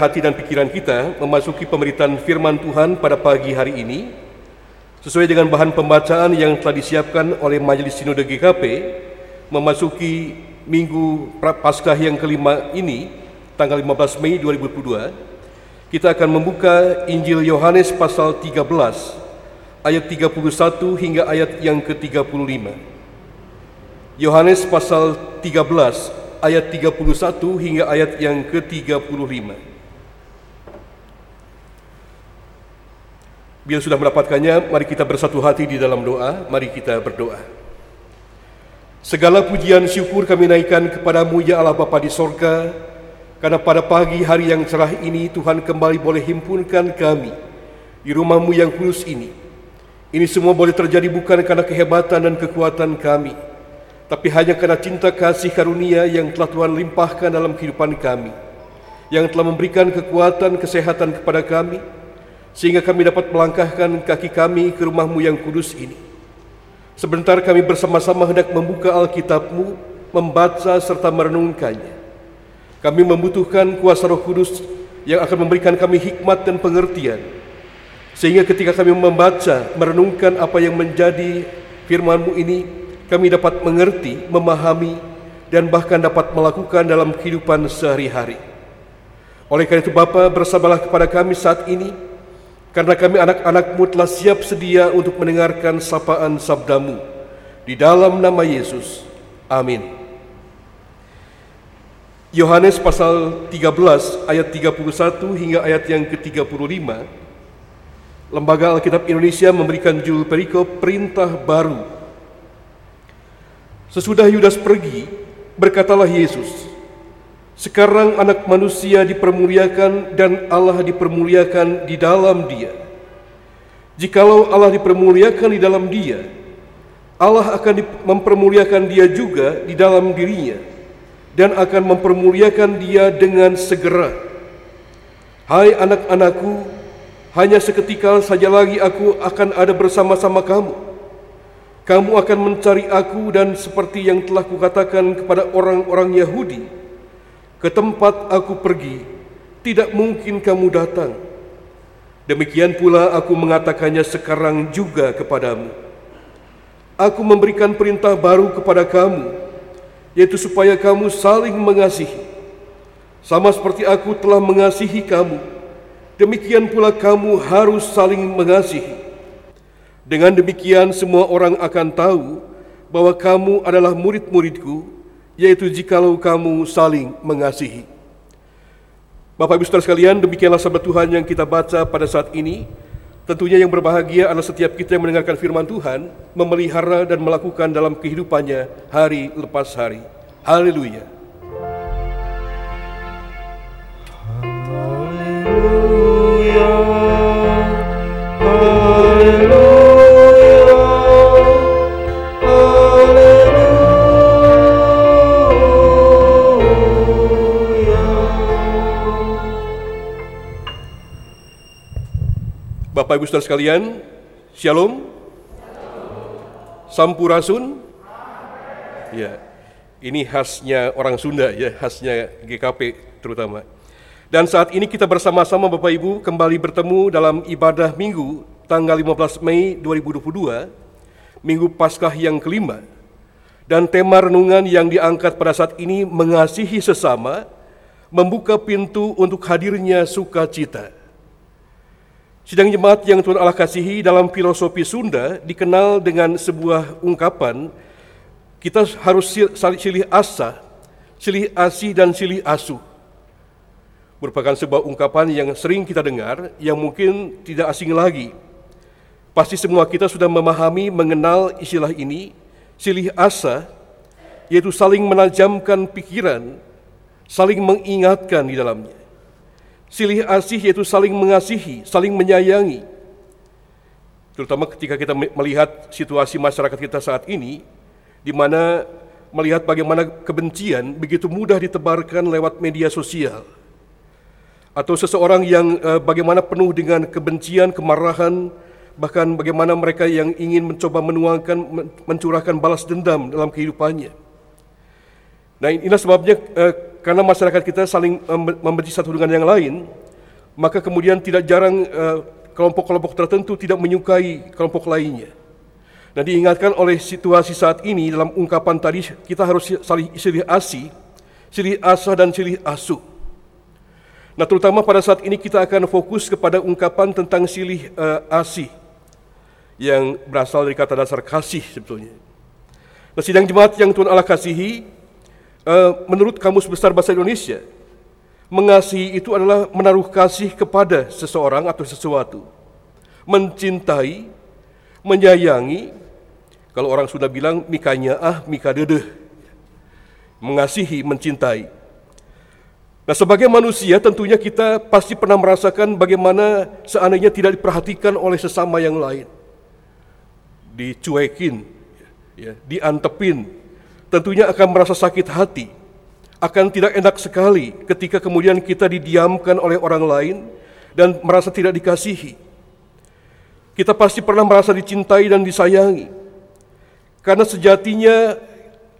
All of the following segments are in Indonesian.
hati dan pikiran kita memasuki pemberitaan firman Tuhan pada pagi hari ini sesuai dengan bahan pembacaan yang telah disiapkan oleh Majelis Sinode GKP memasuki minggu Paskah yang kelima ini tanggal 15 Mei 2022 kita akan membuka Injil Yohanes pasal 13 ayat 31 hingga ayat yang ke-35 Yohanes pasal 13 ayat 31 hingga ayat yang ke-35 Bila sudah mendapatkannya, mari kita bersatu hati di dalam doa, mari kita berdoa. Segala pujian syukur kami naikkan kepadamu ya Allah Bapa di sorga, karena pada pagi hari yang cerah ini Tuhan kembali boleh himpunkan kami di rumahmu yang kudus ini. Ini semua boleh terjadi bukan karena kehebatan dan kekuatan kami, tapi hanya karena cinta kasih karunia yang telah Tuhan limpahkan dalam kehidupan kami, yang telah memberikan kekuatan kesehatan kepada kami, sehingga kami dapat melangkahkan kaki kami ke rumahmu yang kudus ini. Sebentar kami bersama-sama hendak membuka Alkitabmu, membaca serta merenungkannya. Kami membutuhkan kuasa roh kudus yang akan memberikan kami hikmat dan pengertian. Sehingga ketika kami membaca, merenungkan apa yang menjadi firmanmu ini, kami dapat mengerti, memahami, dan bahkan dapat melakukan dalam kehidupan sehari-hari. Oleh karena itu Bapa bersabarlah kepada kami saat ini, karena kami anak-anakmu telah siap sedia untuk mendengarkan sapaan sabdamu. Di dalam nama Yesus. Amin. Yohanes pasal 13 ayat 31 hingga ayat yang ke-35 Lembaga Alkitab Indonesia memberikan judul perikop perintah baru Sesudah Yudas pergi berkatalah Yesus sekarang anak manusia dipermuliakan dan Allah dipermuliakan di dalam dia. Jikalau Allah dipermuliakan di dalam dia, Allah akan mempermuliakan dia juga di dalam dirinya dan akan mempermuliakan dia dengan segera. Hai anak-anakku, hanya seketika saja lagi aku akan ada bersama-sama kamu. Kamu akan mencari aku dan seperti yang telah kukatakan kepada orang-orang Yahudi, ke tempat aku pergi, tidak mungkin kamu datang. Demikian pula aku mengatakannya sekarang juga kepadamu. Aku memberikan perintah baru kepada kamu, yaitu supaya kamu saling mengasihi. Sama seperti aku telah mengasihi kamu, demikian pula kamu harus saling mengasihi. Dengan demikian semua orang akan tahu bahwa kamu adalah murid-muridku yaitu jikalau kamu saling mengasihi. Bapak Ibu Saudara sekalian, demikianlah sabda Tuhan yang kita baca pada saat ini. Tentunya yang berbahagia adalah setiap kita yang mendengarkan firman Tuhan, memelihara dan melakukan dalam kehidupannya hari lepas hari. Haleluya. Bapak Ibu Saudara sekalian, Shalom. Sampurasun. Ya. Ini khasnya orang Sunda ya, khasnya GKP terutama. Dan saat ini kita bersama-sama Bapak Ibu kembali bertemu dalam ibadah Minggu tanggal 15 Mei 2022, Minggu Paskah yang kelima. Dan tema renungan yang diangkat pada saat ini mengasihi sesama, membuka pintu untuk hadirnya sukacita. Sidang jemaat yang Tuhan Allah kasihi dalam filosofi Sunda dikenal dengan sebuah ungkapan kita harus silih asa, silih asi dan silih asu. Merupakan sebuah ungkapan yang sering kita dengar yang mungkin tidak asing lagi. Pasti semua kita sudah memahami mengenal istilah ini, silih asa yaitu saling menajamkan pikiran, saling mengingatkan di dalamnya. Silih asih yaitu saling mengasihi, saling menyayangi. Terutama ketika kita melihat situasi masyarakat kita saat ini, di mana melihat bagaimana kebencian begitu mudah ditebarkan lewat media sosial. Atau seseorang yang eh, bagaimana penuh dengan kebencian, kemarahan, bahkan bagaimana mereka yang ingin mencoba menuangkan, mencurahkan balas dendam dalam kehidupannya. Nah inilah sebabnya eh, karena masyarakat kita saling membenci satu dengan yang lain, maka kemudian tidak jarang uh, kelompok-kelompok tertentu tidak menyukai kelompok lainnya. Dan diingatkan oleh situasi saat ini dalam ungkapan tadi kita harus saling silih asih, silih asah dan silih asuh. Nah terutama pada saat ini kita akan fokus kepada ungkapan tentang silih uh, asih yang berasal dari kata dasar kasih sebetulnya. Nah sidang jemaat yang Tuhan Allah kasihi, uh, menurut Kamus Besar Bahasa Indonesia, Mengasihi itu adalah menaruh kasih kepada seseorang atau sesuatu. Mencintai, menyayangi, kalau orang sudah bilang mikanya ah, mika dedeh. Mengasihi, mencintai. Nah sebagai manusia tentunya kita pasti pernah merasakan bagaimana seandainya tidak diperhatikan oleh sesama yang lain. Dicuekin, ya, diantepin, tentunya akan merasa sakit hati akan tidak enak sekali ketika kemudian kita didiamkan oleh orang lain dan merasa tidak dikasihi. Kita pasti pernah merasa dicintai dan disayangi. Karena sejatinya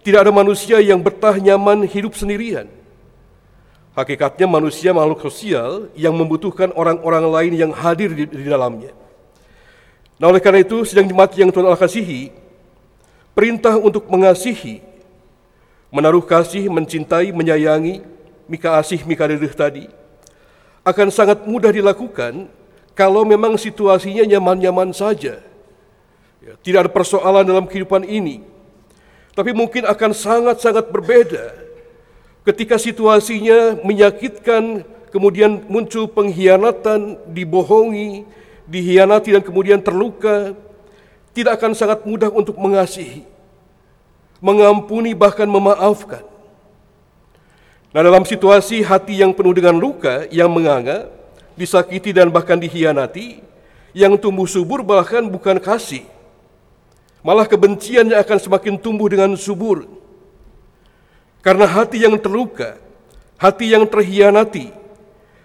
tidak ada manusia yang betah nyaman hidup sendirian. Hakikatnya manusia makhluk sosial yang membutuhkan orang-orang lain yang hadir di, di dalamnya. Nah oleh karena itu sedang jemaat yang Tuhan Allah kasihi, perintah untuk mengasihi menaruh kasih, mencintai, menyayangi, mika asih, mika dedeh tadi, akan sangat mudah dilakukan kalau memang situasinya nyaman-nyaman saja. Ya, tidak ada persoalan dalam kehidupan ini. Tapi mungkin akan sangat-sangat berbeda ketika situasinya menyakitkan, kemudian muncul pengkhianatan, dibohongi, dihianati dan kemudian terluka, tidak akan sangat mudah untuk mengasihi mengampuni bahkan memaafkan. Nah dalam situasi hati yang penuh dengan luka, yang menganga, disakiti dan bahkan dihianati, yang tumbuh subur bahkan bukan kasih. Malah kebenciannya akan semakin tumbuh dengan subur. Karena hati yang terluka, hati yang terhianati,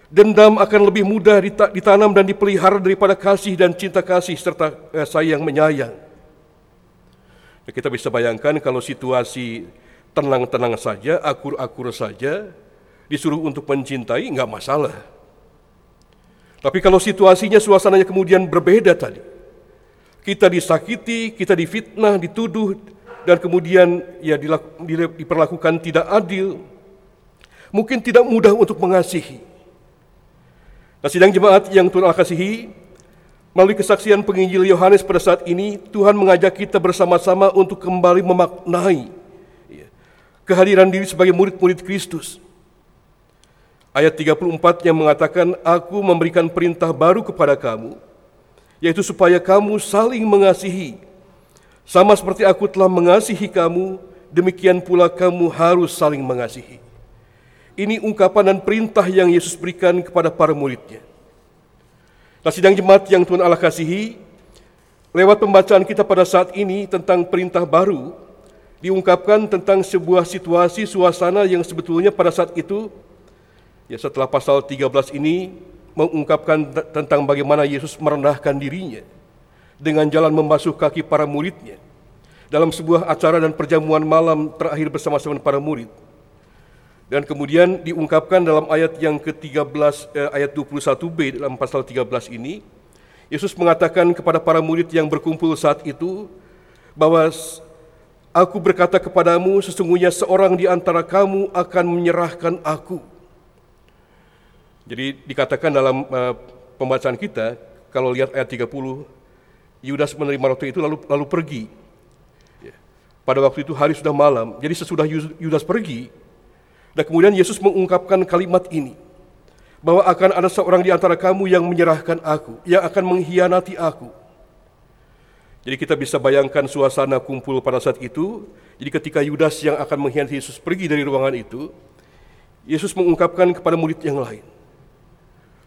dendam akan lebih mudah ditanam dan dipelihara daripada kasih dan cinta kasih serta eh, sayang menyayang. Ya, kita bisa bayangkan kalau situasi tenang-tenang saja, akur-akur saja, disuruh untuk mencintai, nggak masalah. Tapi kalau situasinya, suasananya kemudian berbeda tadi, kita disakiti, kita difitnah, dituduh, dan kemudian ya diperlakukan tidak adil, mungkin tidak mudah untuk mengasihi. Nah, sidang jemaat yang Tuhan kasihi, Melalui kesaksian penginjil Yohanes pada saat ini, Tuhan mengajak kita bersama-sama untuk kembali memaknai ya, kehadiran diri sebagai murid-murid Kristus. Ayat 34 yang mengatakan, Aku memberikan perintah baru kepada kamu, yaitu supaya kamu saling mengasihi. Sama seperti aku telah mengasihi kamu, demikian pula kamu harus saling mengasihi. Ini ungkapan dan perintah yang Yesus berikan kepada para muridnya. Nah, sidang jemaat yang Tuhan Allah kasihi, lewat pembacaan kita pada saat ini tentang perintah baru, diungkapkan tentang sebuah situasi suasana yang sebetulnya pada saat itu, ya setelah pasal 13 ini mengungkapkan tentang bagaimana Yesus merendahkan dirinya dengan jalan membasuh kaki para muridnya dalam sebuah acara dan perjamuan malam terakhir bersama-sama para murid. Dan kemudian diungkapkan dalam ayat yang ke-13 eh, ayat 21b dalam pasal 13 ini Yesus mengatakan kepada para murid yang berkumpul saat itu bahwa aku berkata kepadamu sesungguhnya seorang di antara kamu akan menyerahkan aku. Jadi dikatakan dalam uh, pembacaan kita kalau lihat ayat 30 Yudas menerima roti itu lalu lalu pergi. Ya. Pada waktu itu hari sudah malam. Jadi sesudah Yudas pergi, dan kemudian Yesus mengungkapkan kalimat ini, bahwa akan ada seorang di antara kamu yang menyerahkan aku, yang akan mengkhianati aku. Jadi kita bisa bayangkan suasana kumpul pada saat itu. Jadi ketika Yudas yang akan mengkhianati Yesus pergi dari ruangan itu, Yesus mengungkapkan kepada murid yang lain.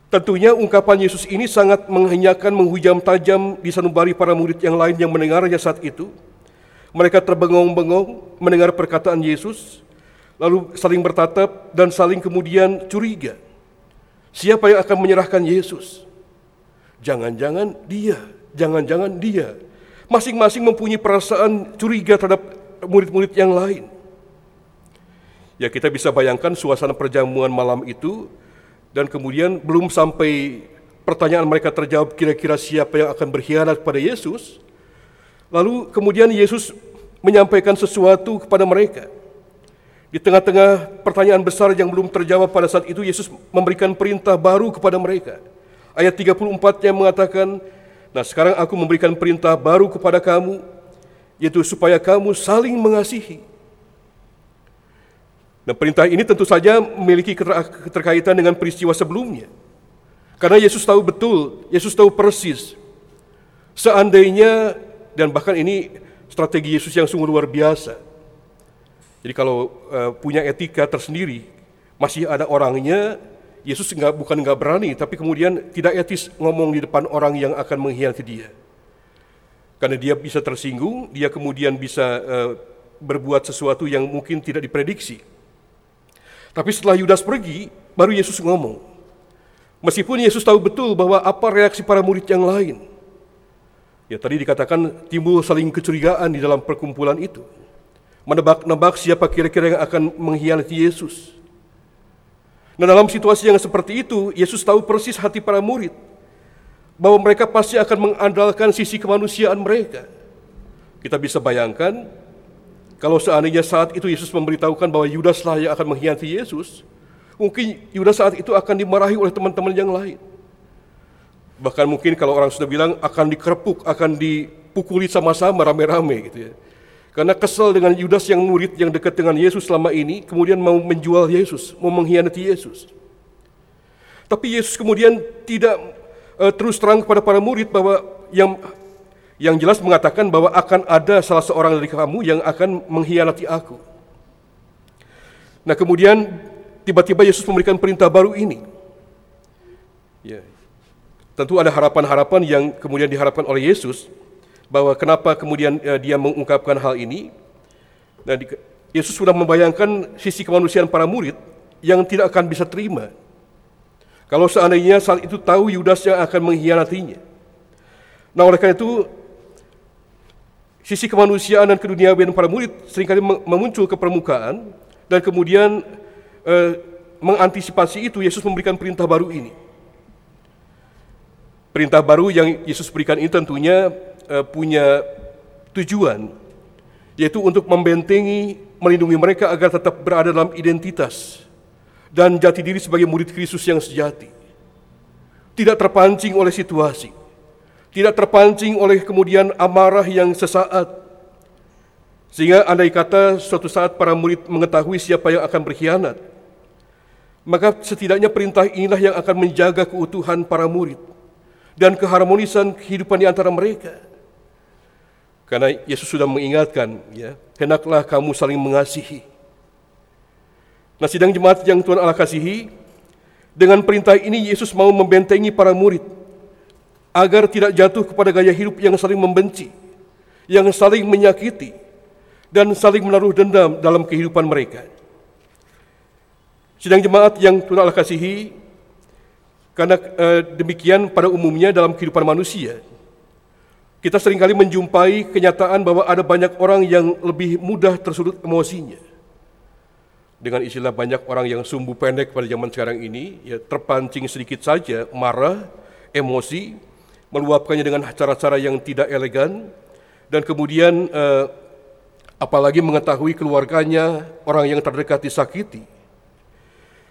Tentunya ungkapan Yesus ini sangat menghenyakan, menghujam tajam di sanubari para murid yang lain yang mendengarnya saat itu. Mereka terbengong-bengong mendengar perkataan Yesus, lalu saling bertatap dan saling kemudian curiga. Siapa yang akan menyerahkan Yesus? Jangan-jangan dia, jangan-jangan dia. Masing-masing mempunyai perasaan curiga terhadap murid-murid yang lain. Ya kita bisa bayangkan suasana perjamuan malam itu dan kemudian belum sampai pertanyaan mereka terjawab kira-kira siapa yang akan berkhianat kepada Yesus. Lalu kemudian Yesus menyampaikan sesuatu kepada mereka. Di tengah-tengah pertanyaan besar yang belum terjawab pada saat itu, Yesus memberikan perintah baru kepada mereka. Ayat 34 yang mengatakan, Nah sekarang aku memberikan perintah baru kepada kamu, yaitu supaya kamu saling mengasihi. Nah perintah ini tentu saja memiliki keterkaitan dengan peristiwa sebelumnya. Karena Yesus tahu betul, Yesus tahu persis. Seandainya, dan bahkan ini strategi Yesus yang sungguh luar biasa jadi kalau uh, punya etika tersendiri, masih ada orangnya, Yesus enggak, bukan nggak berani, tapi kemudian tidak etis ngomong di depan orang yang akan mengkhianati dia. Karena dia bisa tersinggung, dia kemudian bisa uh, berbuat sesuatu yang mungkin tidak diprediksi. Tapi setelah Yudas pergi, baru Yesus ngomong. Meskipun Yesus tahu betul bahwa apa reaksi para murid yang lain. Ya tadi dikatakan timbul saling kecurigaan di dalam perkumpulan itu menebak-nebak siapa kira-kira yang akan mengkhianati Yesus. Nah dalam situasi yang seperti itu, Yesus tahu persis hati para murid bahwa mereka pasti akan mengandalkan sisi kemanusiaan mereka. Kita bisa bayangkan kalau seandainya saat itu Yesus memberitahukan bahwa Yudas lah yang akan mengkhianati Yesus, mungkin Yudas saat itu akan dimarahi oleh teman-teman yang lain. Bahkan mungkin kalau orang sudah bilang akan dikerepuk, akan dipukuli sama-sama rame-rame gitu ya. Karena kesal dengan Yudas yang murid yang dekat dengan Yesus selama ini, kemudian mau menjual Yesus, mau mengkhianati Yesus. Tapi Yesus kemudian tidak uh, terus terang kepada para murid bahwa yang yang jelas mengatakan bahwa akan ada salah seorang dari kamu yang akan mengkhianati aku. Nah kemudian tiba-tiba Yesus memberikan perintah baru ini. Ya. Tentu ada harapan-harapan yang kemudian diharapkan oleh Yesus bahwa kenapa kemudian uh, dia mengungkapkan hal ini. Nah, di, Yesus sudah membayangkan sisi kemanusiaan para murid yang tidak akan bisa terima. Kalau seandainya saat itu tahu Yudas yang akan mengkhianatinya. Nah, oleh karena itu sisi kemanusiaan dan keduniawian para murid sering kali memuncul ke permukaan dan kemudian eh, mengantisipasi itu Yesus memberikan perintah baru ini. Perintah baru yang Yesus berikan ini tentunya uh, punya tujuan yaitu untuk membentengi, melindungi mereka agar tetap berada dalam identitas dan jati diri sebagai murid Kristus yang sejati. Tidak terpancing oleh situasi, tidak terpancing oleh kemudian amarah yang sesaat. Sehingga andai kata suatu saat para murid mengetahui siapa yang akan berkhianat, maka setidaknya perintah inilah yang akan menjaga keutuhan para murid dan keharmonisan kehidupan di antara mereka. Karena Yesus sudah mengingatkan, ya, hendaklah kamu saling mengasihi. Nah, sidang jemaat yang Tuhan Allah kasihi, dengan perintah ini Yesus mau membentengi para murid agar tidak jatuh kepada gaya hidup yang saling membenci, yang saling menyakiti, dan saling menaruh dendam dalam kehidupan mereka. Sidang jemaat yang Tuhan Allah kasihi, karena eh, demikian pada umumnya dalam kehidupan manusia, kita sering kali menjumpai kenyataan bahwa ada banyak orang yang lebih mudah tersudut emosinya. Dengan istilah banyak orang yang sumbu pendek pada zaman sekarang ini, ya terpancing sedikit saja, marah, emosi, meluapkannya dengan cara-cara yang tidak elegan, dan kemudian eh, apalagi mengetahui keluarganya, orang yang terdekat disakiti.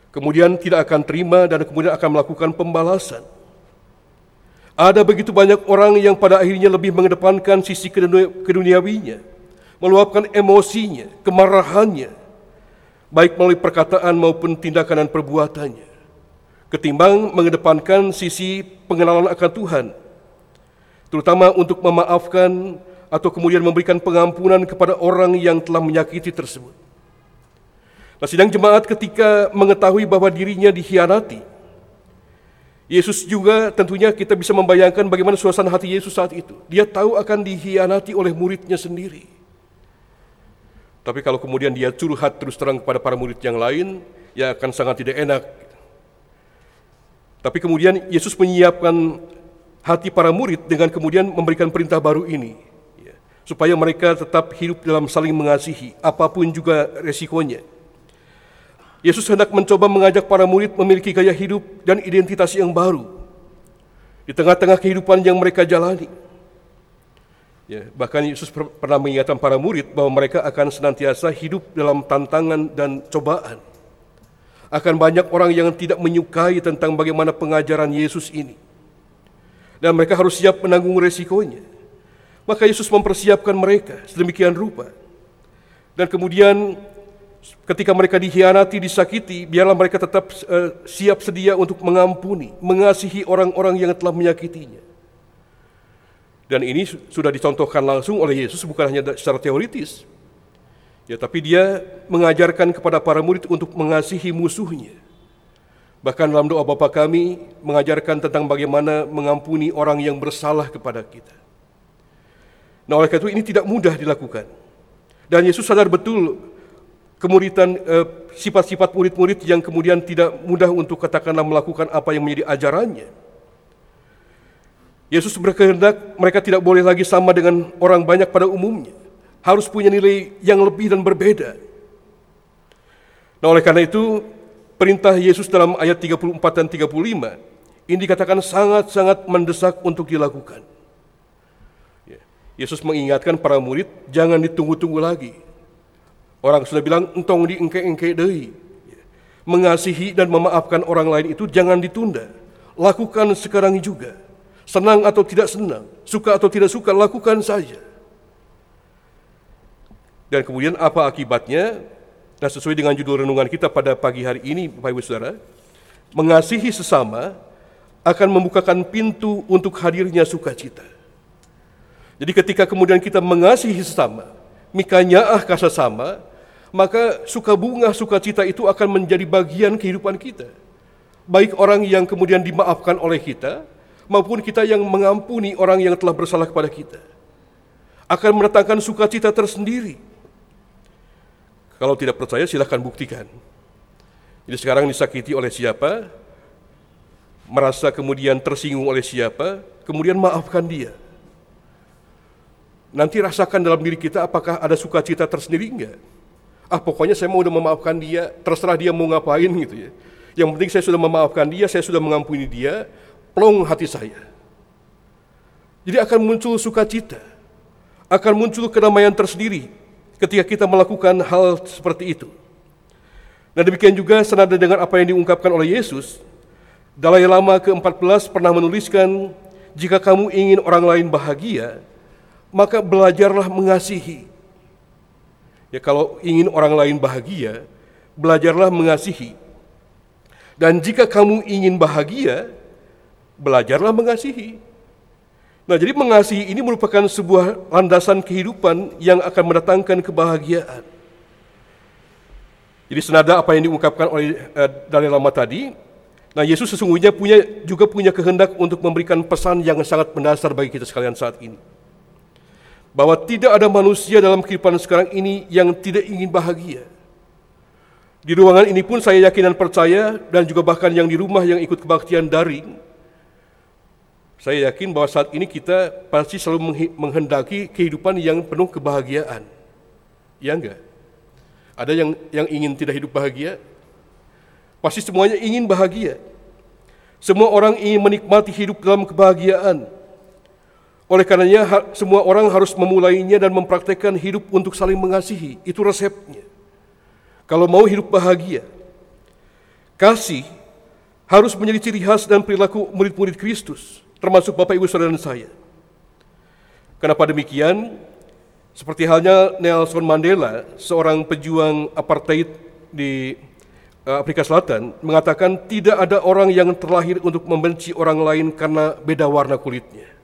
Kemudian tidak akan terima dan kemudian akan melakukan pembalasan ada begitu banyak orang yang pada akhirnya lebih mengedepankan sisi keduniawinya, meluapkan emosinya, kemarahannya, baik melalui perkataan maupun tindakan dan perbuatannya, ketimbang mengedepankan sisi pengenalan akan Tuhan, terutama untuk memaafkan atau kemudian memberikan pengampunan kepada orang yang telah menyakiti tersebut. Nah, sidang jemaat ketika mengetahui bahwa dirinya dikhianati, Yesus juga tentunya kita bisa membayangkan bagaimana suasana hati Yesus saat itu. Dia tahu akan dihianati oleh muridnya sendiri. Tapi kalau kemudian dia curhat terus terang kepada para murid yang lain, ya akan sangat tidak enak. Tapi kemudian Yesus menyiapkan hati para murid dengan kemudian memberikan perintah baru ini. Ya, supaya mereka tetap hidup dalam saling mengasihi, apa pun juga resikonya. Yesus hendak mencoba mengajak para murid memiliki gaya hidup dan identitas yang baru di tengah-tengah kehidupan yang mereka jalani. Ya, bahkan Yesus pernah mengingatkan para murid bahwa mereka akan senantiasa hidup dalam tantangan dan cobaan. Akan banyak orang yang tidak menyukai tentang bagaimana pengajaran Yesus ini. Dan mereka harus siap menanggung resikonya. Maka Yesus mempersiapkan mereka sedemikian rupa. Dan kemudian ketika mereka dikhianati, disakiti, biarlah mereka tetap uh, siap sedia untuk mengampuni, mengasihi orang-orang yang telah menyakitinya. Dan ini sudah dicontohkan langsung oleh Yesus bukan hanya secara teoritis. Ya, tapi dia mengajarkan kepada para murid untuk mengasihi musuhnya. Bahkan dalam doa Bapa kami mengajarkan tentang bagaimana mengampuni orang yang bersalah kepada kita. Nah oleh karena itu ini tidak mudah dilakukan. Dan Yesus sadar betul kemuritan eh, sifat-sifat murid-murid yang kemudian tidak mudah untuk katakanlah melakukan apa yang menjadi ajarannya. Yesus berkehendak mereka tidak boleh lagi sama dengan orang banyak pada umumnya. Harus punya nilai yang lebih dan berbeda. Nah oleh karena itu perintah Yesus dalam ayat 34 dan 35 ini dikatakan sangat-sangat mendesak untuk dilakukan. Ya, Yesus mengingatkan para murid jangan ditunggu-tunggu lagi. Orang sudah bilang entong di engke-engke deui. Ya, mengasihi dan memaafkan orang lain itu jangan ditunda. Lakukan sekarang juga. Senang atau tidak senang, suka atau tidak suka, lakukan saja. Dan kemudian apa akibatnya? Nah sesuai dengan judul renungan kita pada pagi hari ini, Bapak Ibu Saudara, mengasihi sesama akan membukakan pintu untuk hadirnya sukacita. Jadi ketika kemudian kita mengasihi sesama, mikanya ah kasa sama, maka suka bunga sukacita itu akan menjadi bagian kehidupan kita. Baik orang yang kemudian dimaafkan oleh kita, maupun kita yang mengampuni orang yang telah bersalah kepada kita akan mendatangkan sukacita tersendiri. Kalau tidak percaya silahkan buktikan. Jadi sekarang disakiti oleh siapa, merasa kemudian tersinggung oleh siapa, kemudian maafkan dia. Nanti rasakan dalam diri kita apakah ada sukacita tersendiri enggak. Ah pokoknya saya mau udah memaafkan dia, terserah dia mau ngapain gitu ya. Yang penting saya sudah memaafkan dia, saya sudah mengampuni dia, plong hati saya. Jadi akan muncul sukacita, akan muncul kedamaian tersendiri ketika kita melakukan hal seperti itu. Nah demikian juga senada dengan apa yang diungkapkan oleh Yesus, Dalai Lama ke-14 pernah menuliskan, jika kamu ingin orang lain bahagia, maka belajarlah mengasihi. Ya kalau ingin orang lain bahagia, belajarlah mengasihi. Dan jika kamu ingin bahagia, belajarlah mengasihi. Nah, jadi mengasihi ini merupakan sebuah landasan kehidupan yang akan mendatangkan kebahagiaan. Jadi senada apa yang diungkapkan oleh uh, Dalai Lama tadi, nah Yesus sesungguhnya punya juga punya kehendak untuk memberikan pesan yang sangat mendasar bagi kita sekalian saat ini. Bahwa tidak ada manusia dalam kehidupan sekarang ini yang tidak ingin bahagia. Di ruangan ini pun saya yakin dan percaya dan juga bahkan yang di rumah yang ikut kebaktian daring, saya yakin bahwa saat ini kita pasti selalu menghendaki kehidupan yang penuh kebahagiaan. Ya enggak? Ada yang yang ingin tidak hidup bahagia? Pasti semuanya ingin bahagia. Semua orang ingin menikmati hidup dalam kebahagiaan. Oleh karenanya semua orang harus memulainya dan mempraktekkan hidup untuk saling mengasihi. Itu resepnya. Kalau mau hidup bahagia, kasih harus menjadi ciri khas dan perilaku murid-murid Kristus termasuk Bapak Ibu Saudara dan saya. Kenapa demikian? Seperti halnya Nelson Mandela, seorang pejuang apartheid di eh, Afrika Selatan, mengatakan tidak ada orang yang terlahir untuk membenci orang lain karena beda warna kulitnya.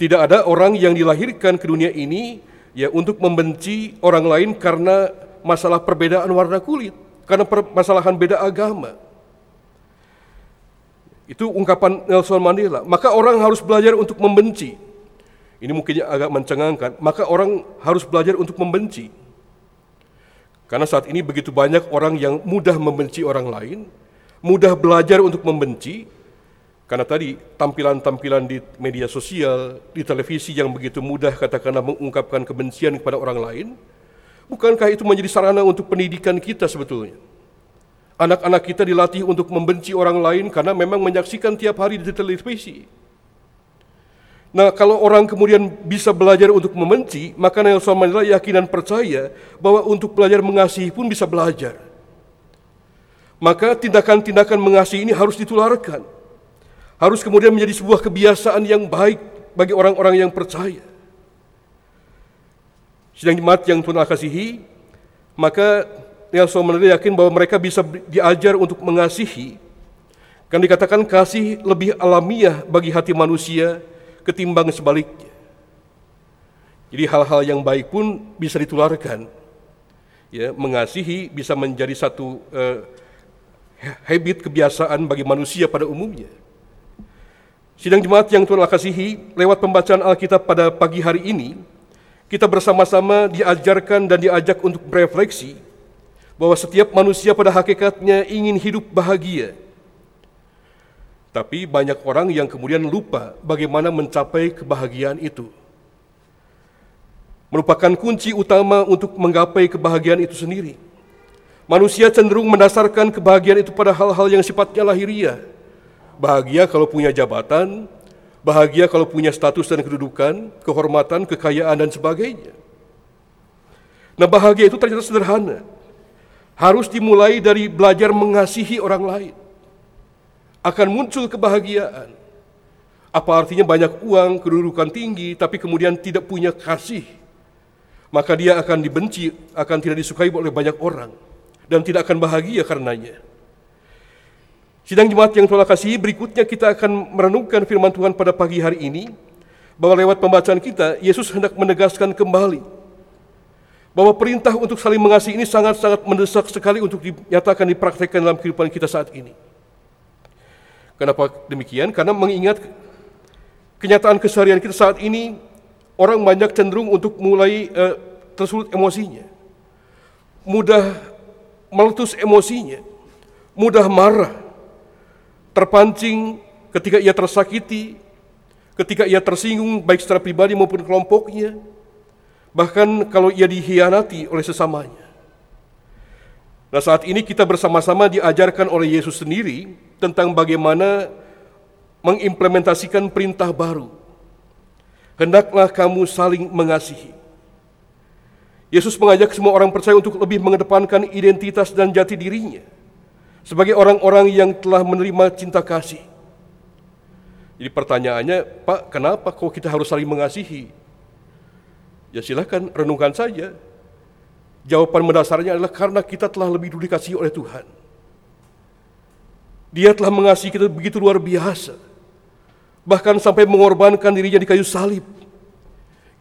Tidak ada orang yang dilahirkan ke dunia ini ya untuk membenci orang lain karena masalah perbedaan warna kulit, karena permasalahan beda agama. Itu ungkapan Nelson Mandela. Maka orang harus belajar untuk membenci. Ini mungkin agak mencengangkan. Maka orang harus belajar untuk membenci. Karena saat ini begitu banyak orang yang mudah membenci orang lain, mudah belajar untuk membenci, karena tadi tampilan-tampilan di media sosial, di televisi yang begitu mudah katakanlah mengungkapkan kebencian kepada orang lain, Bukankah itu menjadi sarana untuk pendidikan kita sebetulnya? Anak-anak kita dilatih untuk membenci orang lain karena memang menyaksikan tiap hari di televisi. Nah, kalau orang kemudian bisa belajar untuk membenci, maka Nelson Mandela yakin dan percaya bahwa untuk belajar mengasihi pun bisa belajar. Maka tindakan-tindakan mengasihi ini harus ditularkan. Harus kemudian menjadi sebuah kebiasaan yang baik bagi orang-orang yang percaya. Sidang jemaat yang Tuhan kasihi, maka Nelson Mandela yakin bahwa mereka bisa diajar untuk mengasihi. Kan dikatakan kasih lebih alamiah bagi hati manusia ketimbang sebaliknya. Jadi hal-hal yang baik pun bisa ditularkan. Ya, mengasihi bisa menjadi satu uh, habit kebiasaan bagi manusia pada umumnya. Sidang jemaat yang Tuhan kasihi, lewat pembacaan Alkitab pada pagi hari ini, kita bersama-sama diajarkan dan diajak untuk berefleksi bahwa setiap manusia pada hakikatnya ingin hidup bahagia, tapi banyak orang yang kemudian lupa bagaimana mencapai kebahagiaan itu. Merupakan kunci utama untuk menggapai kebahagiaan itu sendiri. Manusia cenderung mendasarkan kebahagiaan itu pada hal-hal yang sifatnya lahiriah. Bahagia kalau punya jabatan, bahagia kalau punya status dan kedudukan, kehormatan, kekayaan, dan sebagainya. Nah bahagia itu ternyata sederhana. Harus dimulai dari belajar mengasihi orang lain akan muncul kebahagiaan. Apa artinya banyak uang, kedudukan tinggi, tapi kemudian tidak punya kasih? Maka dia akan dibenci, akan tidak disukai oleh banyak orang, dan tidak akan bahagia karenanya. Sidang jemaat yang telah kasih, berikutnya kita akan merenungkan firman Tuhan pada pagi hari ini, bahwa lewat pembacaan kita, Yesus hendak menegaskan kembali bahwa perintah untuk saling mengasihi ini sangat-sangat mendesak sekali untuk dinyatakan, dipraktekkan dalam kehidupan kita saat ini. Kenapa demikian? Karena mengingat kenyataan keseharian kita saat ini, orang banyak cenderung untuk mulai uh, tersulut emosinya, mudah meletus emosinya, mudah marah, terpancing ketika ia tersakiti, ketika ia tersinggung baik secara pribadi maupun kelompoknya, bahkan kalau ia dihianati oleh sesamanya. Nah saat ini kita bersama-sama diajarkan oleh Yesus sendiri tentang bagaimana mengimplementasikan perintah baru. Hendaklah kamu saling mengasihi. Yesus mengajak semua orang percaya untuk lebih mengedepankan identitas dan jati dirinya sebagai orang-orang yang telah menerima cinta kasih. Jadi pertanyaannya, Pak, kenapa kok kita harus saling mengasihi? Ya silakan renungkan saja. Jawaban mendasarnya adalah karena kita telah lebih dulu dikasihi oleh Tuhan. Dia telah mengasihi kita begitu luar biasa. Bahkan sampai mengorbankan dirinya di kayu salib.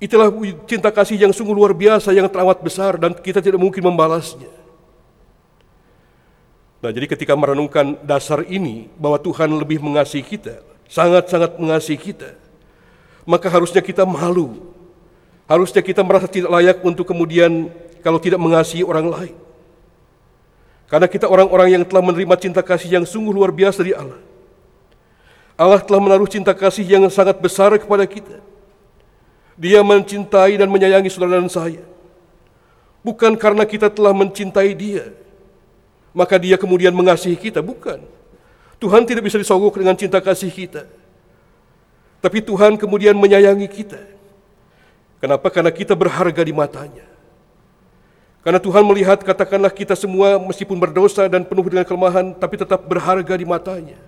Itulah cinta kasih yang sungguh luar biasa, yang teramat besar dan kita tidak mungkin membalasnya. Nah jadi ketika merenungkan dasar ini, bahwa Tuhan lebih mengasihi kita, sangat-sangat mengasihi kita, maka harusnya kita malu. Harusnya kita merasa tidak layak untuk kemudian kalau tidak mengasihi orang lain. Karena kita orang-orang yang telah menerima cinta kasih yang sungguh luar biasa dari Allah. Allah telah menaruh cinta kasih yang sangat besar kepada kita. Dia mencintai dan menyayangi saudara dan saya. Bukan karena kita telah mencintai dia, maka dia kemudian mengasihi kita, bukan. Tuhan tidak bisa disogok dengan cinta kasih kita. Tapi Tuhan kemudian menyayangi kita. Kenapa? Karena kita berharga di matanya. Karena Tuhan melihat katakanlah kita semua meskipun berdosa dan penuh dengan kelemahan tapi tetap berharga di matanya.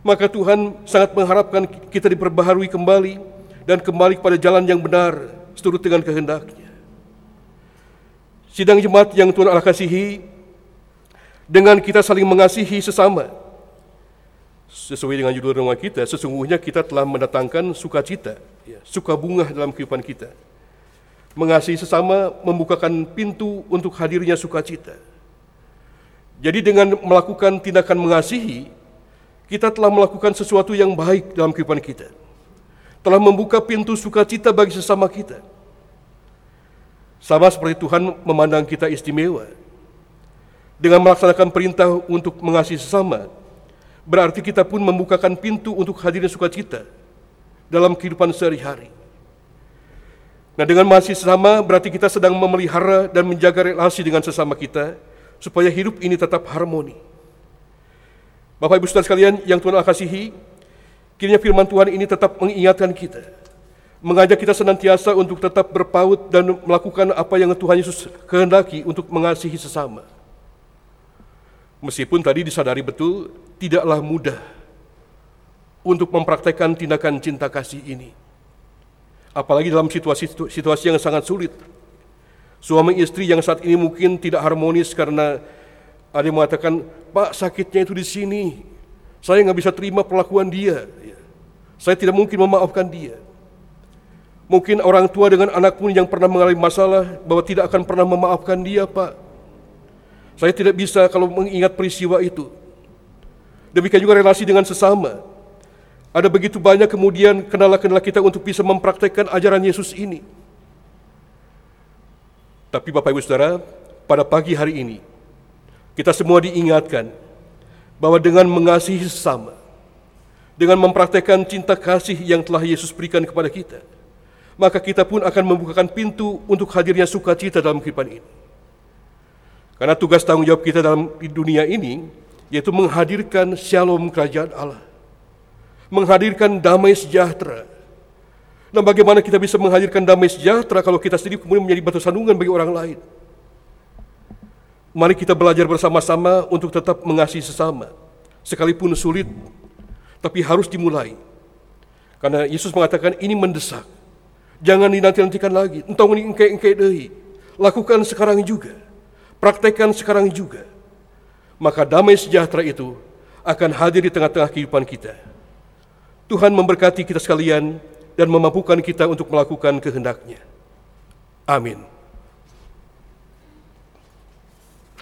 Maka Tuhan sangat mengharapkan kita diperbaharui kembali dan kembali kepada jalan yang benar seturut dengan kehendaknya. Sidang jemaat yang Tuhan Allah kasihi, dengan kita saling mengasihi sesama, sesuai dengan judul rumah kita, sesungguhnya kita telah mendatangkan sukacita, ya, suka bunga dalam kehidupan kita. Mengasihi sesama membukakan pintu untuk hadirnya sukacita. Jadi dengan melakukan tindakan mengasihi, kita telah melakukan sesuatu yang baik dalam kehidupan kita. Telah membuka pintu sukacita bagi sesama kita. Sama seperti Tuhan memandang kita istimewa. Dengan melaksanakan perintah untuk mengasihi sesama, berarti kita pun membukakan pintu untuk hadirnya sukacita dalam kehidupan sehari-hari. Nah dengan masih sesama berarti kita sedang memelihara dan menjaga relasi dengan sesama kita supaya hidup ini tetap harmoni. Bapak Ibu Saudara sekalian yang Tuhan kasihi, kiranya firman Tuhan ini tetap mengingatkan kita, mengajak kita senantiasa untuk tetap berpaut dan melakukan apa yang Tuhan Yesus kehendaki untuk mengasihi sesama. Meskipun tadi disadari betul, tidaklah mudah untuk mempraktekkan tindakan cinta kasih ini. Apalagi dalam situasi situasi yang sangat sulit. Suami istri yang saat ini mungkin tidak harmonis karena ada yang mengatakan, Pak sakitnya itu di sini. Saya nggak bisa terima perlakuan dia. Saya tidak mungkin memaafkan dia. Mungkin orang tua dengan anak pun yang pernah mengalami masalah bahwa tidak akan pernah memaafkan dia, Pak. Saya tidak bisa kalau mengingat peristiwa itu. Demikian juga relasi dengan sesama. Ada begitu banyak kemudian kendala-kendala kita untuk bisa mempraktekkan ajaran Yesus ini. Tapi Bapak Ibu Saudara, pada pagi hari ini, kita semua diingatkan bahwa dengan mengasihi sesama, dengan mempraktekkan cinta kasih yang telah Yesus berikan kepada kita, maka kita pun akan membukakan pintu untuk hadirnya sukacita dalam kehidupan ini. Karena tugas tanggung jawab kita dalam dunia ini yaitu menghadirkan shalom kerajaan Allah. Menghadirkan damai sejahtera. Dan bagaimana kita bisa menghadirkan damai sejahtera kalau kita sendiri kemudian menjadi batu sandungan bagi orang lain? Mari kita belajar bersama-sama untuk tetap mengasihi sesama. Sekalipun sulit, tapi harus dimulai. Karena Yesus mengatakan ini mendesak. Jangan dinanti-nantikan lagi. Entah ini engke-engke dehi. Lakukan sekarang juga. Praktekkan sekarang juga. Maka damai sejahtera itu akan hadir di tengah-tengah kehidupan kita. Tuhan memberkati kita sekalian dan memampukan kita untuk melakukan kehendaknya. Amin.